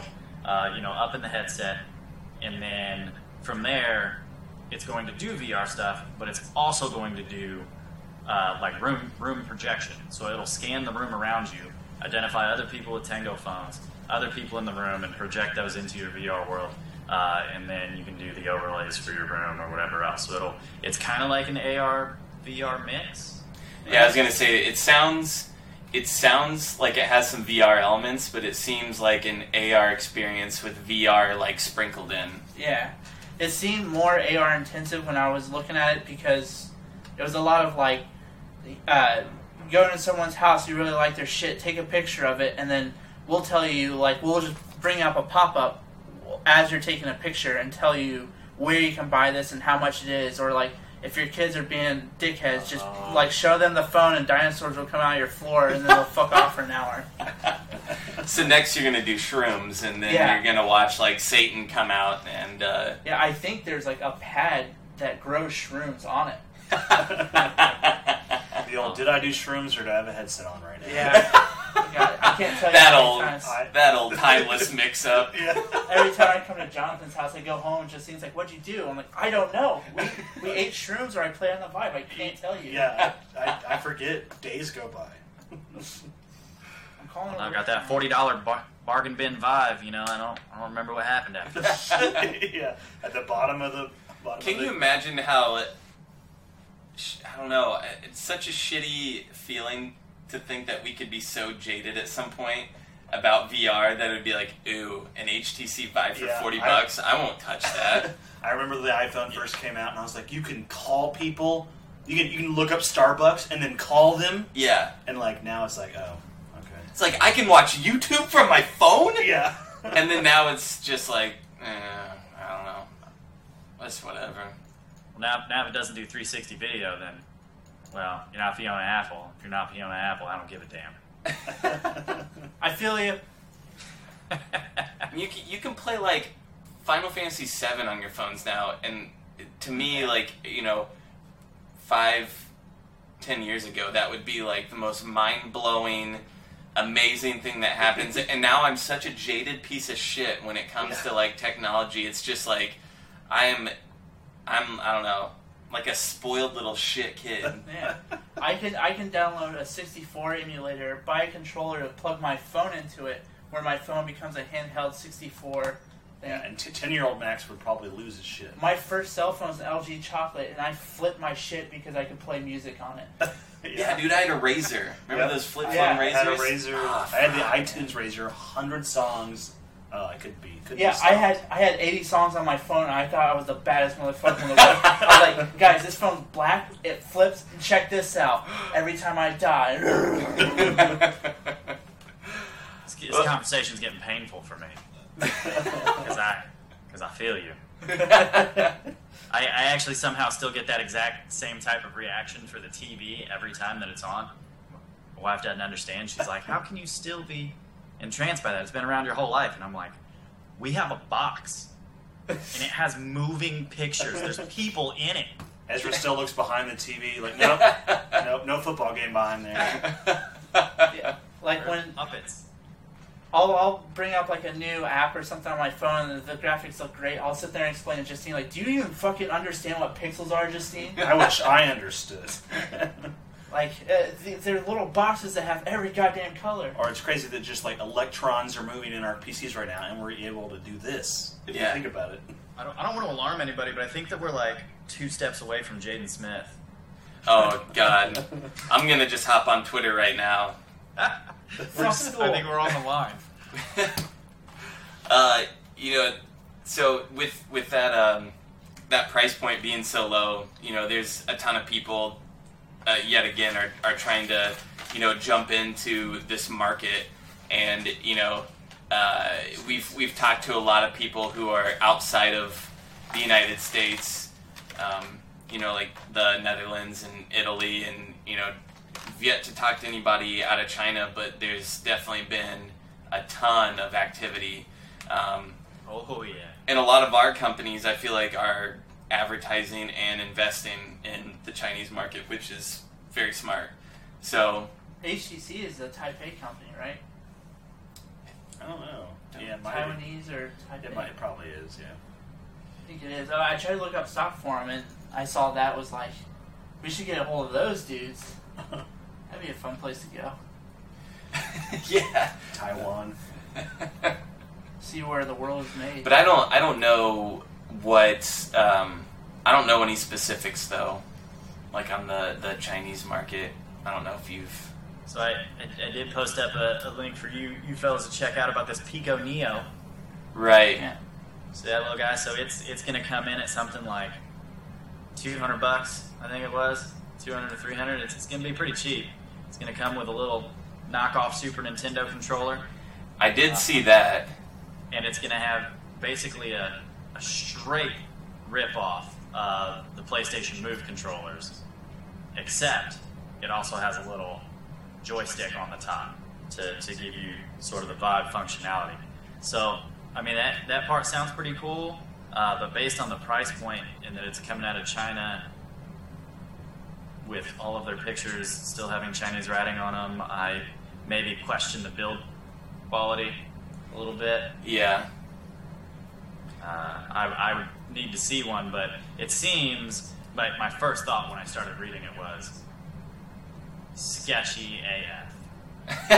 uh, you know, up in the headset, and then from there, it's going to do VR stuff, but it's also going to do uh, like room room projection. So it'll scan the room around you, identify other people with Tango phones, other people in the room, and project those into your VR world. Uh, and then you can do the overlays for your room or whatever else. So it'll it's kind of like an AR VR mix. Yeah, I was gonna say it sounds it sounds like it has some VR elements, but it seems like an AR experience with VR like sprinkled in. Yeah. it seemed more AR intensive when I was looking at it because it was a lot of like uh, going to someone's house, you really like their shit, take a picture of it, and then we'll tell you like we'll just bring up a pop up as you're taking a picture and tell you where you can buy this and how much it is, or like if your kids are being dickheads, just Uh-huh. like show them the phone and dinosaurs will come out of your floor and then they'll fuck off for an hour. So next you're gonna do shrooms, and then Yeah. you're gonna watch like Satan come out and. Uh, Yeah, I think there's like a pad that grows shrooms on it. The old, did I do shrooms or do I have a headset on right now? Yeah. I. I can't tell you that how old, times. That old timeless mix-up. yeah. Every time I come to Jonathan's house, I go home and just seems like, "What'd you do?" I'm like, "I don't know. We, we ate shrooms or I play on the Vive. I can't tell you." Yeah, I, I, I forget. Days go by. I'm calling. it I a got that forty dollar bar- bargain bin Vive. You know, I don't, I don't remember what happened after. that. yeah, at the bottom of the bottom. Can of you the, imagine how? Sh- I don't know. It's such a shitty feeling to think that we could be so jaded at some point about VR that it would be like, ooh, an HTC Vive for Yeah, forty bucks. I won't touch that. I remember the iPhone first came out, and I was like, you can call people. You can you can look up Starbucks and then call them, yeah, and like now it's like, oh, okay. it's like I can watch YouTube from my phone, Yeah. and then now it's just like, eh, I don't know. That's whatever. Well, now, now if it doesn't do 360 video, then, well, you're not Fiona Apple. If you're not Fiona Apple, I don't give a damn. I feel you. You can, you can play like Final Fantasy VII on your phones now, and to me, like you know, five, ten years ago, that would be like the most mind blowing, amazing thing that happens. and now I'm such a jaded piece of shit when it comes to like technology. It's just like I am, I'm I don't know, like a spoiled little shit kid. Yeah. I can I can download a 64 emulator, buy a controller to plug my phone into it, where my phone becomes a handheld 64. thing. yeah, and ten year old Max would probably lose his shit. My first cell phone was an LG Chocolate, and I flipped my shit because I could play music on it. Yeah, dude, I had a Razr. Remember Yeah. those flip phone Yeah, I Razrs? had a Razr. Ah, I had the iTunes Razr, hundred songs. Oh, I could be. Could Yeah, be I had I had 80 songs on my phone, and I thought I was the baddest motherfucker in the world. I was like, guys, this phone's black, it flips, check this out. Every time I die, This, this conversation's getting painful for me. Because I, cause I feel you. I, I actually somehow still get that exact same type of reaction for the TV every time that it's on. My wife doesn't understand. She's like, "How can you still be entranced by that? It's been around your whole life." And I'm like, "We have a box, and it has moving pictures. There's people in it." Ezra still looks behind the TV, like, nope, nope, no football game behind there. Yeah, like when Muppets. I'll, I'll bring up like a new app or something on my phone, and the graphics look great. I'll sit there and explain to Justine, like, do you even fucking understand what pixels are, Justine? I wish I understood. Like, uh, th- they're little boxes that have every goddamn color. or it's crazy that just like electrons are moving in our PCs right now, and we're able to do this. If Yeah. you think about it. I don't, I don't want to alarm anybody, but I think that we're like two steps away from Jaden Smith. Oh God, I'm gonna just hop on Twitter right now. From school. I think we're on the line. uh, you know, so with with that um, that price point being so low, you know, there's a ton of people uh, yet again are, are trying to you know jump into this market, and you know, uh, we've we've talked to a lot of people who are outside of the United States, um, you know, like the Netherlands and Italy, and you know, yet to talk to anybody out of China, but there's definitely been a ton of activity. Um, Oh yeah. and a lot of our companies, I feel like, are advertising and investing in the Chinese market, which is very smart. So, HTC is a Taipei company, right? I don't know. Yeah, Taiwanese or Taipei? it might probably is. Yeah. I think it is. Oh, I tried to look up stock for them, and I saw that was like, we should get a hold of those dudes. That'd be a fun place to go. yeah. Taiwan. See where the world is made. But I don't, I don't know what, um, I don't know any specifics though, like on the the Chinese market. I don't know if you've. So I, I, I did post up a, a link for you you fellas to check out about this Pico Neo. Right. yeah. See that little guy? So it's it's gonna come in at something like two hundred bucks, I think it was, two hundred to three hundred. It's, it's gonna be pretty cheap. It's gonna come with a little knockoff Super Nintendo controller, I did see that. and it's gonna have basically a, a straight rip off of the PlayStation Move controllers, except it also has a little joystick on the top to, to give you sort of the Vive functionality. So, I mean, that, that part sounds pretty cool, uh, but based on the price point and that it's coming out of China with all of their pictures still having Chinese writing on them, I maybe question the build quality a little bit. Yeah. Uh, I, I would need to see one, but it seems like my first thought when I started reading it was sketchy AF.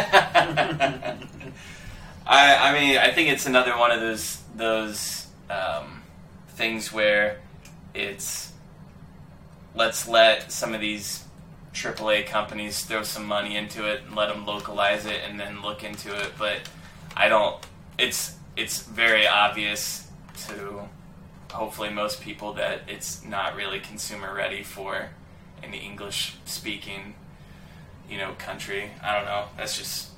I I mean I think it's another one of those those um, things where it's let's let some of these AAA companies throw some money into it and let them localize it and then look into it. But I don't. It's it's very obvious to hopefully most people that it's not really consumer ready for an English speaking you know country. I don't know. That's just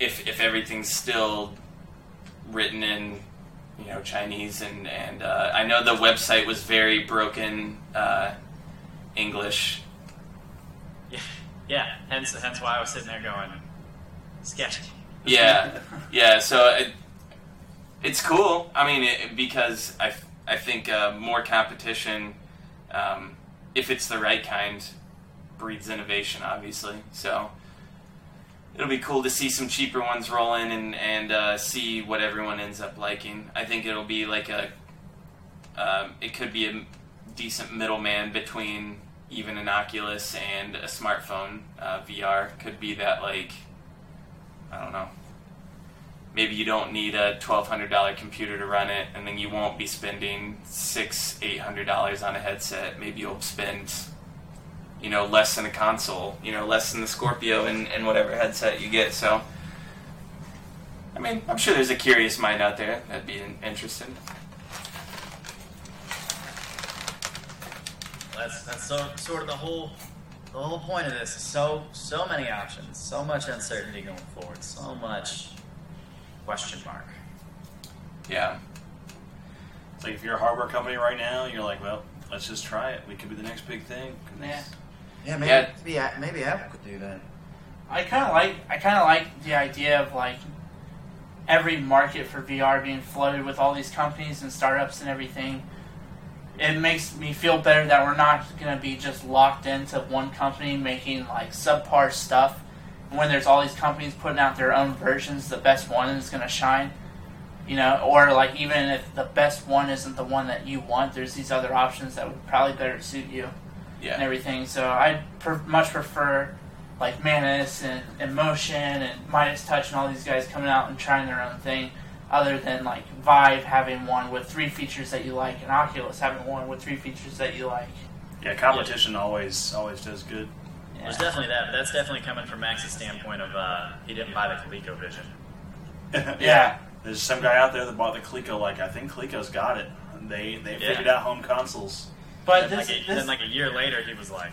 if if everything's still written in you know Chinese and and uh, I know the website was very broken uh, English. Yeah, yeah. Hence, hence why I was sitting there going sketchy. Yeah, yeah. So it, it's cool. I mean, it, because I I think uh, more competition, um, if it's the right kind, breeds innovation. Obviously, so. It'll be cool to see some cheaper ones roll in and, and uh, see what everyone ends up liking. I think it'll be like a, um, it could be a decent middleman between even an Oculus and a smartphone. Uh, VR could be that like, I don't know. Maybe you don't need a twelve hundred dollar computer to run it, and then you won't be spending six, eight hundred dollars on a headset. Maybe you'll spend you know, less than a console, you know, less than the Scorpio and, and whatever headset you get. So, I mean, I'm sure there's a curious mind out there that'd be interested. That's that's so, sort of the whole the whole point of this. So so many options, so much uncertainty going forward, so much question mark. Yeah. It's like if you're a hardware company right now, you're like, well, let's just try it. We could be the next big thing. Yeah. Yeah, maybe Yeah. maybe, A- maybe Apple could do that. I kind of like I kind of like the idea of like every market for VR being flooded with all these companies and startups and everything. It makes me feel better that we're not going to be just locked into one company making like subpar stuff. When there's all these companies putting out their own versions, the best one is going to shine. You know, or like even if the best one isn't the one that you want, there's these other options that would probably better suit you and Yeah. everything. So I per- much prefer like Manus and, and Motion and Midas Touch and all these guys coming out and trying their own thing, other than like Vive having one with three features that you like and Oculus having one with three features that you like. Yeah, competition always always does good. Yeah. There's definitely that, but that's definitely coming from Max's standpoint of uh, he didn't buy the ColecoVision. Yeah. There's some guy out there that bought the Coleco. Like I think Coleco's got it. They they Yeah. figured out home consoles. But And this, like a, this then like a year later, he was like,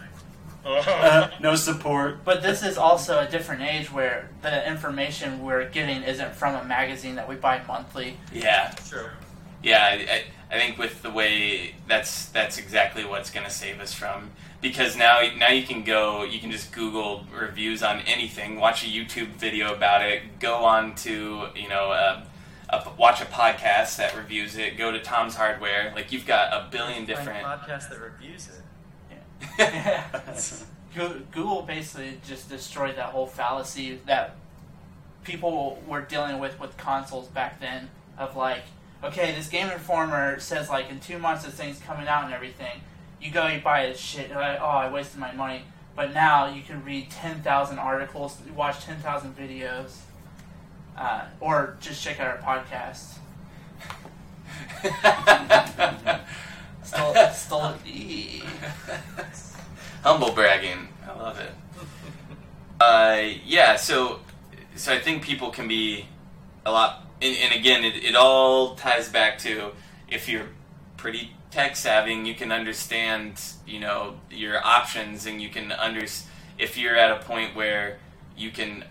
oh. Uh, no support. but this is also a different age where the information we're getting isn't from a magazine that we buy monthly. Yeah. True. Yeah, I, I, I think with the way that's that's exactly what's going to save us from because now now you can go you can just Google reviews on anything, watch a YouTube video about it, go on to you know uh, a, watch a podcast that reviews it, go to Tom's Hardware. Like you've got a billion different. podcast that reviews it. Go- Google basically just destroyed that whole fallacy that people were dealing with with consoles back then. Of like, okay, this Game Informer says like in two months this thing's coming out and everything. You go, you buy this shit. You're like, oh, I wasted my money. But now you can read ten thousand articles, watch ten thousand videos, uh, or just check out our podcast. Still, still, Humble bragging. I love it. Uh, yeah, so so I think people can be a lot, and, and again, it, it all ties back to if you're pretty tech savvy and you can understand, you know, your options and you can under if you're at a point where you can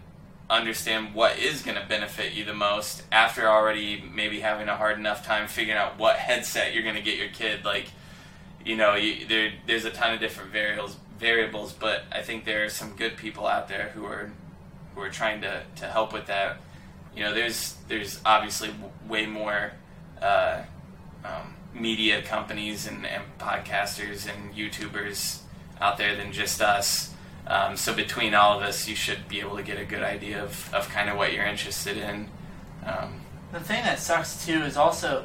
understand what is going to benefit you the most after already maybe having a hard enough time figuring out what headset you're going to get your kid like you know you, there there's a ton of different variables variables but I think there are some good people out there who are who are trying to, to help with that. You know there's there's obviously way more uh, um, media companies and, and podcasters and YouTubers out there than just us um, so between all of us, you should be able to get a good idea of, of kind of what you're interested in. Um, The thing that sucks too is also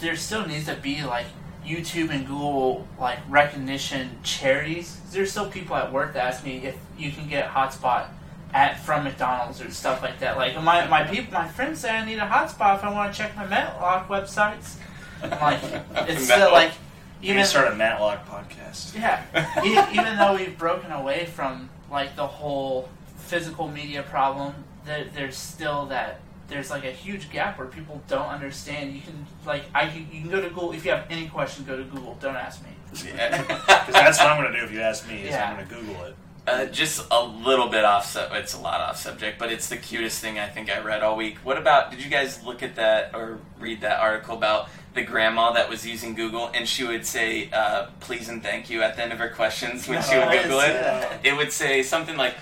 there still needs to be like YouTube and Google like recognition charities. There's still people at work that ask me if you can get hotspot at from McDonald's or stuff like that. Like my my people, my friends say I need a hotspot if I want to check my Matlock websites. I'm like it's still like You even can start a Matlock podcast. yeah, e- even though we've broken away from like the whole physical media problem, there, there's still that there's like a huge gap where people don't understand. You can like I can, you can go to Google if you have any question, go to Google. Don't ask me. Because that's what I'm going to do if you ask me. Is Yeah. I'm going to Google it. uh, just a little bit off. Su- it's a lot off subject, but it's the cutest thing I think I read all week. What about? Did you guys look at that or read that article about the grandma that was using Google and she would say uh, "please" and "thank you" at the end of her questions when she would Google it? yeah. It would say something like.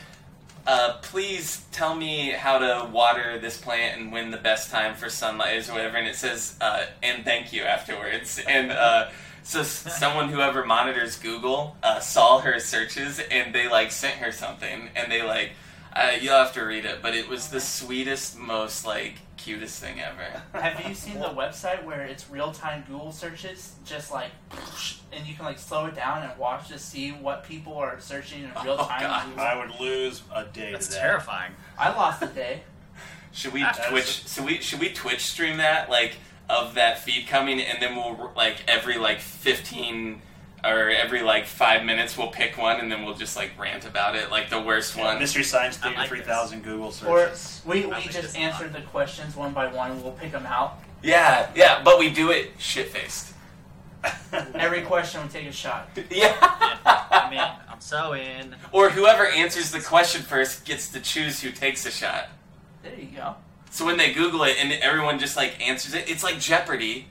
Uh, please tell me how to water this plant and when the best time for sunlight is or whatever and it says uh, and thank you afterwards and uh, so someone whoever monitors google uh, saw her searches and they like sent her something and they like uh, you'll have to read it but it was the sweetest most like cutest thing ever Have you seen the website where it's real time Google searches, just like, and you can like slow it down and watch to see what people are searching in real Oh, time? God. I would lose a day That's to that. terrifying. I lost a day. should we That is- twitch so we should we twitch stream that like of that feed coming and then we'll like every like 15 or every like five minutes we'll pick one and then we'll just like rant about it like the worst one Mystery Science I Theater like 3000 Google Or searches. we, we just answer the questions one by one. We'll pick them out. yeah yeah but we do it shit faced Every question we take a shot. yeah I mean, I'm so in. or whoever answers the question first gets to choose who takes a shot There you go. So when they Google it and everyone just like answers it, it's like Jeopardy.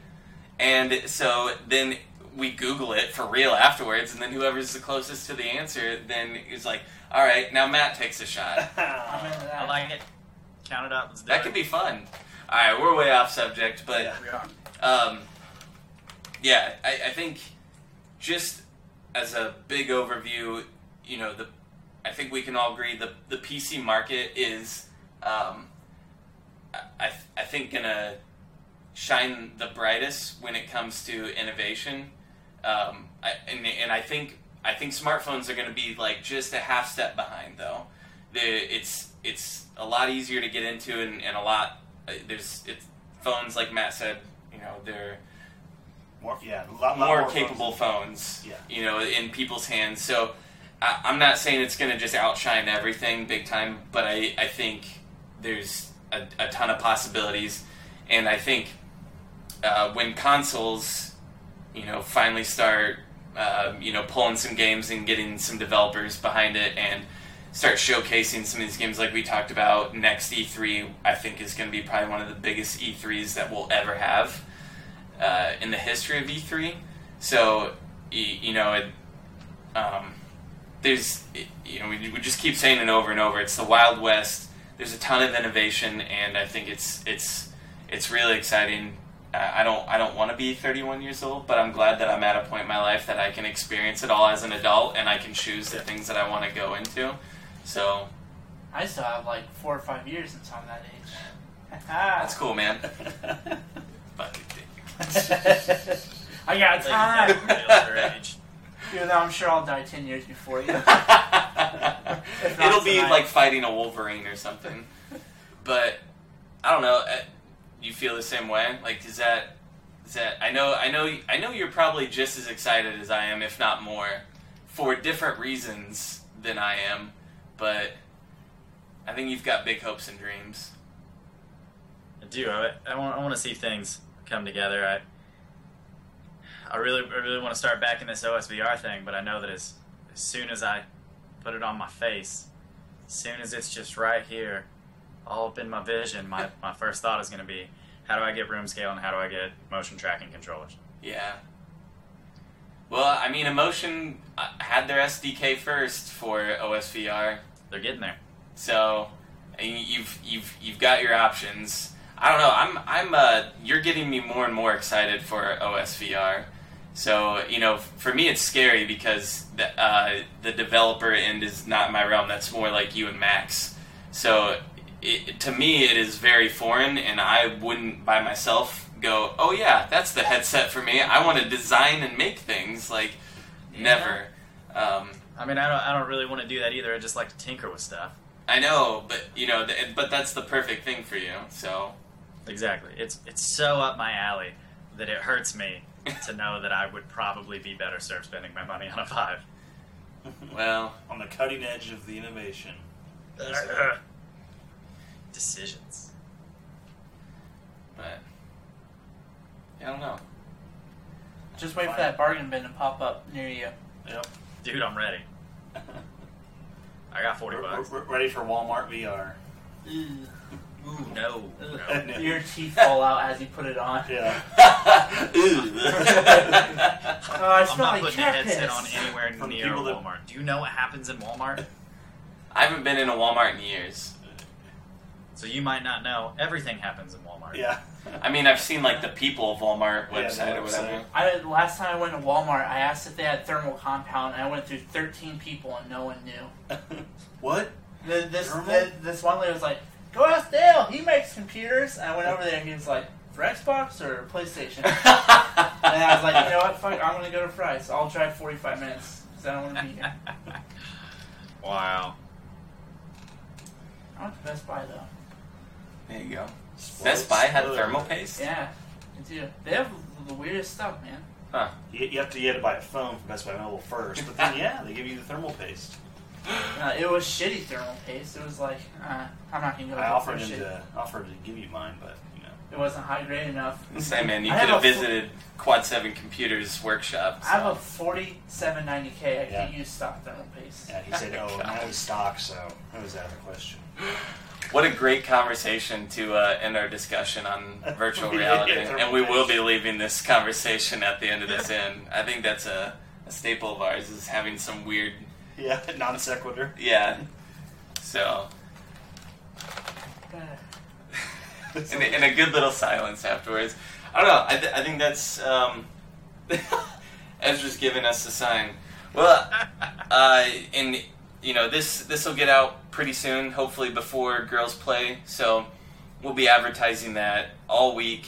And so then we Google it for real afterwards, and then whoever's the closest to the answer then is like, all right, now Matt takes a shot. I'm into that. I like it. Count it up. Let's do That it. could be fun. All right, we're way off subject, but Yeah. We are. um, yeah, I, I think just as a big overview, you know, the I think we can all agree the the PC market is, um, I I think gonna shine the brightest when it comes to innovation, um, I, and and I think I think smartphones are gonna be like just a half step behind though. The, it's it's a lot easier to get into and, and a lot uh, there's it's phones like Matt said you know they're More, yeah, a lot, more, more capable phones, Yeah. you know, in people's hands. So I, I'm not saying it's going to just outshine everything big time, but I, I think there's a, a ton of possibilities, and I think uh, when consoles, you know, finally start, uh, you know, pulling some games and getting some developers behind it and start showcasing some of these games like we talked about next E3 I think is going to be probably one of the biggest E3s that we'll ever have uh, in the history of E3. So, you know, it, um, there's, you know, we, we just keep saying it over and over. It's the Wild West. There's a ton of innovation, and I think it's it's it's really exciting. I don't I don't want to be 31 years old, but I'm glad that I'm at a point in my life that I can experience it all as an adult, and I can choose the things that I want to go into. So I still have like four or five years until I'm that age. that's cool, man. Fuck I got Like, time. yeah, reveals her age. Even though I'm sure I'll die ten years before you. It'll be tonight. like fighting a Wolverine or something. But I don't know. You feel the same way? Like, is that is that? I know, I know, I know. You're probably just as excited as I am, if not more, for different reasons than I am. But I think you've got big hopes and dreams. I do. I, I want. I want to see things come together. I, I really, I really want to start back in this OSVR thing, but I know that as, as soon as I put it on my face, as soon as it's just right here, all up in my vision, my, my first thought is going to be, how do I get room scale and how do I get motion tracking controllers? Yeah. Well, I mean, Emotion uh, had their SDK first for OSVR, They're getting there. so you've you've you've got your options. I don't know. I'm I'm uh, you're getting me more and more excited for OSVR. So you know, for me, it's scary because the uh, the developer end is not my realm. That's more like you and Max. So it, to me, it is very foreign, and I wouldn't by myself go, "Oh yeah, that's the headset for me." I want to design and make things. Like never. Um, I mean, I don't, I don't really want to do that either. I just like to tinker with stuff. I know, but you know, th- but that's the perfect thing for you. So Exactly. It's it's so up my alley that it hurts me to know that I would probably be better served spending my money on a Vive. well, on the cutting edge of the innovation. Decisions. but I don't know. Just wait for that bargain bin to pop up near you. Yep. Dude, I'm ready. I got 40 We're, bucks. we're ready for Walmart VR. Ooh, no. no. No. Your teeth fall out as you put it on. Yeah. Oh, I I'm not like putting a headset on anywhere From near people that- Walmart. Do you know what happens in Walmart? I haven't been in a Walmart in years. So you might not know. Everything happens in Walmart. yeah. I mean, I've seen like the people of Walmart Yeah, the website or whatever. website. I last time I went to Walmart, I asked if they had thermal compound, and I went through 13 people, and no one knew. what? The, this Thermal? the, this one lady was like, "Go ask Dale. He makes computers." And I went over there, and he was like, "For Xbox or PlayStation?" and I was like, "You know what? Fuck, I'm gonna go to Fry's. I'll drive 45 minutes because I don't want to be here." wow. I went to Best Buy though. There you go. Sports. Best Buy had Ugh. thermal paste. Yeah, they do. They have the weirdest stuff, man. You, you have to you had to buy a phone from Best Buy Mobile first, but then yeah, they give you the thermal paste. Uh, it was shitty thermal paste. It was like, uh, I'm not gonna go. I for offered him shit. to offered to give you mine, but you know. It wasn't high grade enough. Say, man, you I could have have a fu- visited Quad Seven Computers workshop. I have a 4790K. I Yeah. can't use stock thermal paste. Yeah, he said, "Oh, that was stock, so that was out of the question." What a great conversation to uh, end our discussion on virtual reality. thermal and we will be leaving this conversation at the end of this in. I think that's a, a staple of ours is having some weird, Yeah, non sequitur. yeah. So, and, a- and a good little silence afterwards. I don't know. I, th- I think that's um, Ezra's giving us a sign. Well, uh, and you know this this will get out pretty soon, hopefully before girls play. So we'll be advertising that all week.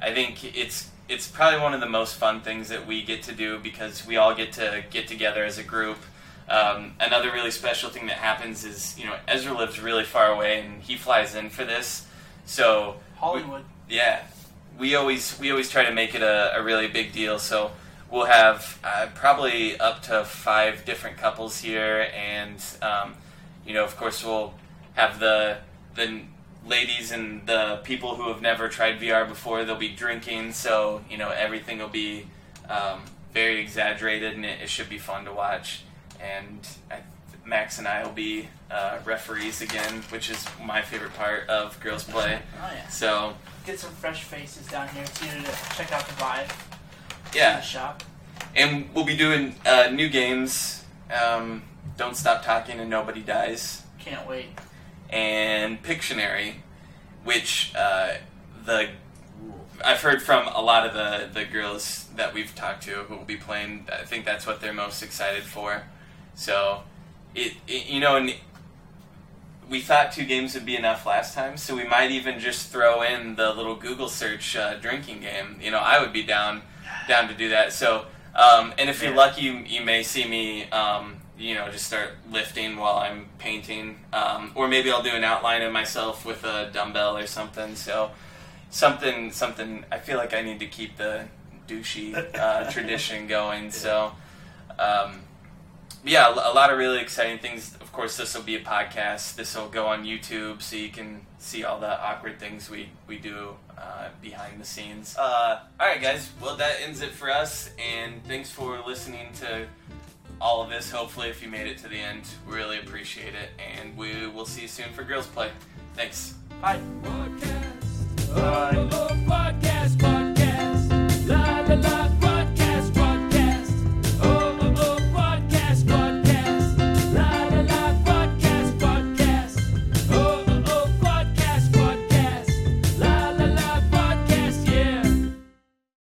I think it's it's probably one of the most fun things that we get to do because we all get to get together as a group. Um, another really special thing that happens is you know Ezra lives really far away and he flies in for this, so Hollywood. yeah, we always we always try to make it a, a really big deal. So we'll have uh, probably up to five different couples here, and um, you know, of course, we'll have the the ladies and the people who have never tried VR before. They'll be drinking, so you know everything will be um, very exaggerated, and it, it should be fun to watch. And I, Max and I will be uh, referees again, which is my favorite part of girls play. Oh yeah. So Get some fresh faces down here too to check out the vibe. Yeah, shop. and we'll be doing uh, new games. Um, Don't stop talking and nobody dies, Can't wait. and Pictionary, which uh, the I've heard from a lot of the the girls that we've talked to who will be playing. I think that's what they're most excited for. So, it, it you know, and we thought two games would be enough last time, so we might even just throw in the little Google search uh, drinking game. You know, I would be down down to do that. So, um, and if you're lucky, you, you may see me, um, you know, just start lifting while I'm painting, um, or maybe I'll do an outline of myself with a dumbbell or something. So, something, something. I feel like I need to keep the douchey uh, tradition going. So, um, yeah, a lot of really exciting things course, this will be a podcast. This will go on YouTube, so you can see all the awkward things we we do uh, behind the scenes. Uh, all right, guys. Well, that ends it for us, and thanks for listening to all of this. Hopefully, if you made it to the end, we really appreciate it, and we will see you soon for Girls Play. Thanks. Bye. Podcast. Bye. Podcast. Podcast. La, la, la.